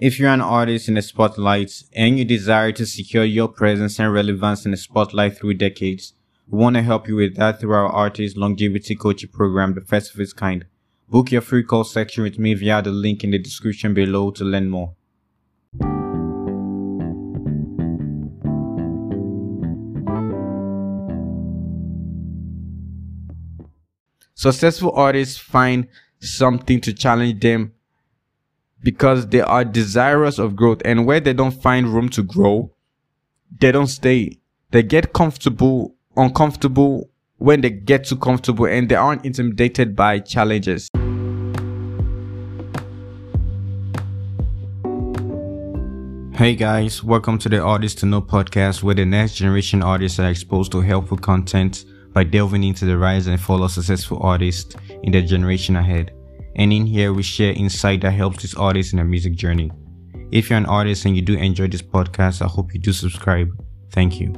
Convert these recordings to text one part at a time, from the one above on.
If you're an artist in the spotlight and you desire to secure your presence and relevance in the spotlight through decades, we want to help you with that through our artist longevity coaching program, the first of its kind. Book your free call section with me via the link in the description below to learn more. Successful artists find something to challenge them because they are desirous of growth and where they don't find room to grow, they don't stay. They get comfortable, uncomfortable when they get too comfortable and they aren't intimidated by challenges. Hey guys, welcome to the Artist to Know podcast where the next generation artists are exposed to helpful content by delving into the rise and fall of successful artists in the generation ahead. And in here, we share insight that helps these artists in their music journey. If you're an artist and you do enjoy this podcast, I hope you do subscribe. Thank you.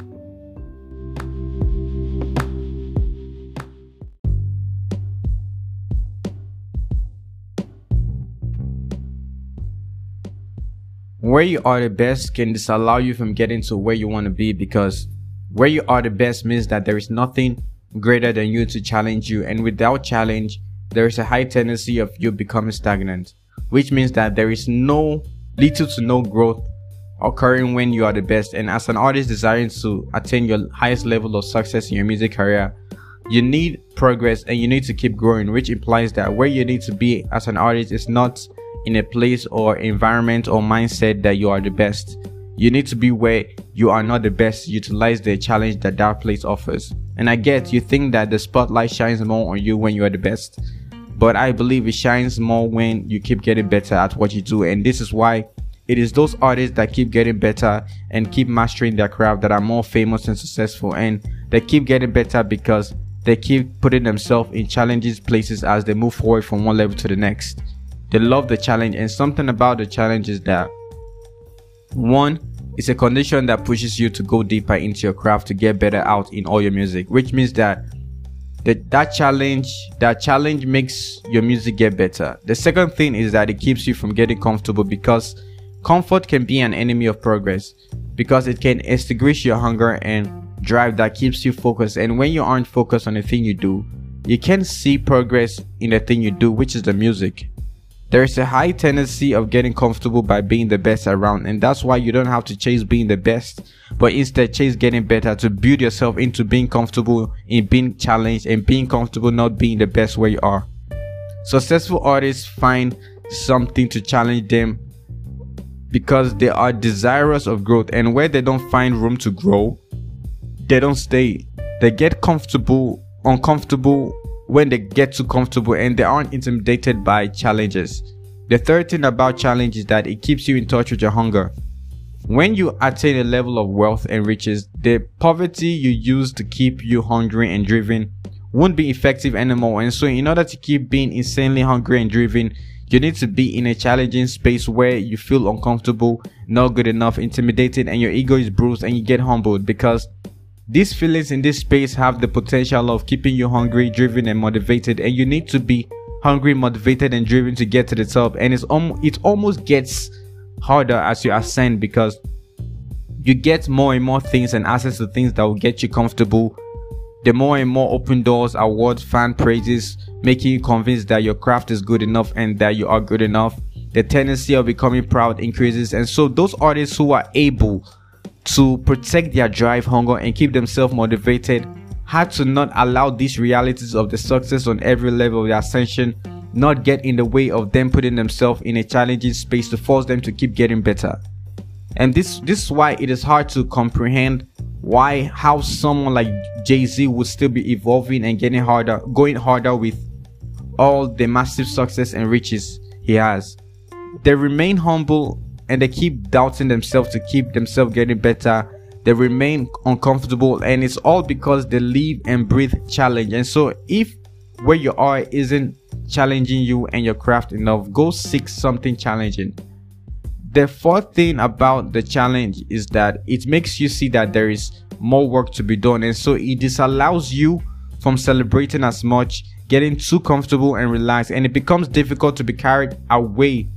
Where you are the best can disallow you from getting to where you want to be because where you are the best means that there is nothing greater than you to challenge you, and without challenge, there is a high tendency of you becoming stagnant, which means that there is no little to no growth occurring when you are the best. And as an artist desiring to attain your highest level of success in your music career, you need progress and you need to keep growing, which implies that where you need to be as an artist is not in a place or environment or mindset that you are the best. You need to be where you are not the best, utilize the challenge that that place offers. And I get you think that the spotlight shines more on you when you are the best, but I believe it shines more when you keep getting better at what you do. And this is why it is those artists that keep getting better and keep mastering their craft that are more famous and successful. And they keep getting better because they keep putting themselves in challenging places as they move forward from one level to the next. They love the challenge, and something about the challenge is that one, it's a condition that pushes you to go deeper into your craft to get better out in all your music, which means that that, that challenge that challenge makes your music get better. The second thing is that it keeps you from getting comfortable because comfort can be an enemy of progress because it can extinguish your hunger and drive that keeps you focused. And when you aren't focused on the thing you do, you can see progress in the thing you do, which is the music. There is a high tendency of getting comfortable by being the best around, and that's why you don't have to chase being the best, but instead chase getting better to build yourself into being comfortable in being challenged and being comfortable not being the best where you are. Successful artists find something to challenge them because they are desirous of growth, and where they don't find room to grow, they don't stay. They get comfortable, uncomfortable when they get too comfortable and they aren't intimidated by challenges. The third thing about challenge is that it keeps you in touch with your hunger. When you attain a level of wealth and riches, the poverty you use to keep you hungry and driven won't be effective anymore. And so, in order to keep being insanely hungry and driven, you need to be in a challenging space where you feel uncomfortable, not good enough, intimidated, and your ego is bruised and you get humbled because these feelings in this space have the potential of keeping you hungry, driven, and motivated, and you need to be hungry, motivated, and driven to get to the top. And it's it almost gets harder as you ascend because you get more and more things and access to things that will get you comfortable. The more and more open doors, awards, fan praises, making you convinced that your craft is good enough and that you are good enough. The tendency of becoming proud increases, and so those artists who are able to protect their drive, hunger, and keep themselves motivated had to not allow these realities of the success on every level of the ascension not get in the way of them putting themselves in a challenging space to force them to keep getting better. And this this is why it is hard to comprehend why how someone like Jay-Z would still be evolving and getting harder, going harder with all the massive success and riches he has. They remain humble and they keep doubting themselves to keep themselves getting better. They remain uncomfortable and it's all because they live and breathe challenge. And so if where you are isn't challenging you and your craft enough go seek something challenging. The fourth thing about the challenge is that it makes you see that there is more work to be done. And so it disallows you from celebrating as much getting too comfortable and relaxed and it becomes difficult to be carried away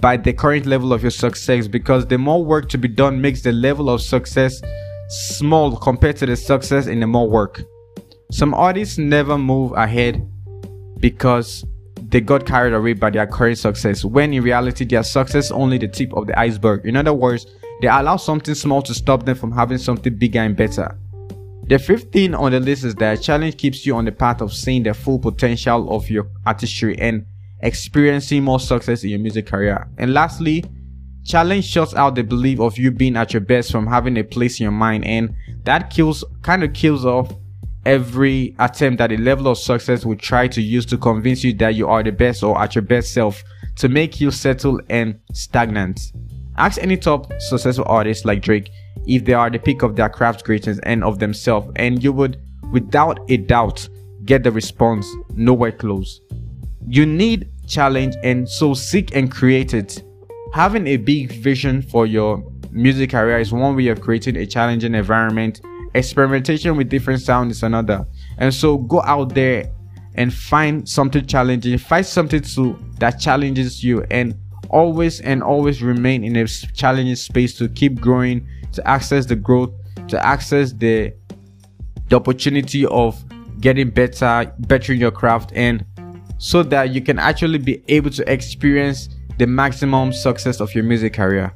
by the current level of your success because the more work to be done makes the level of success small compared to the success in the more work. Some artists never move ahead because they got carried away by their current success when in reality their success only the tip of the iceberg. In other words, they allow something small to stop them from having something bigger and better. The fifth thing on the list is that challenge keeps you on the path of seeing the full potential of your artistry and experiencing more success in your music career. And lastly, challenge shuts out the belief of you being at your best from having a place in your mind and that kills kind of kills off every attempt at a level of success will try to use to convince you that you are the best or at your best self to make you settle and stagnant. Ask any top successful artist like Drake if they are the peak of their craft greatness and of themselves, and you would, without a doubt, get the response nowhere close. You need challenge, and so seek and create it. Having a big vision for your music career is one way of creating a challenging environment. Experimentation with different sound is another. And so go out there and find something challenging. Find something to that challenges you. And always and always remain in a challenging space to keep growing to access the growth to access the the opportunity of getting better bettering your craft and so that you can actually be able to experience the maximum success of your music career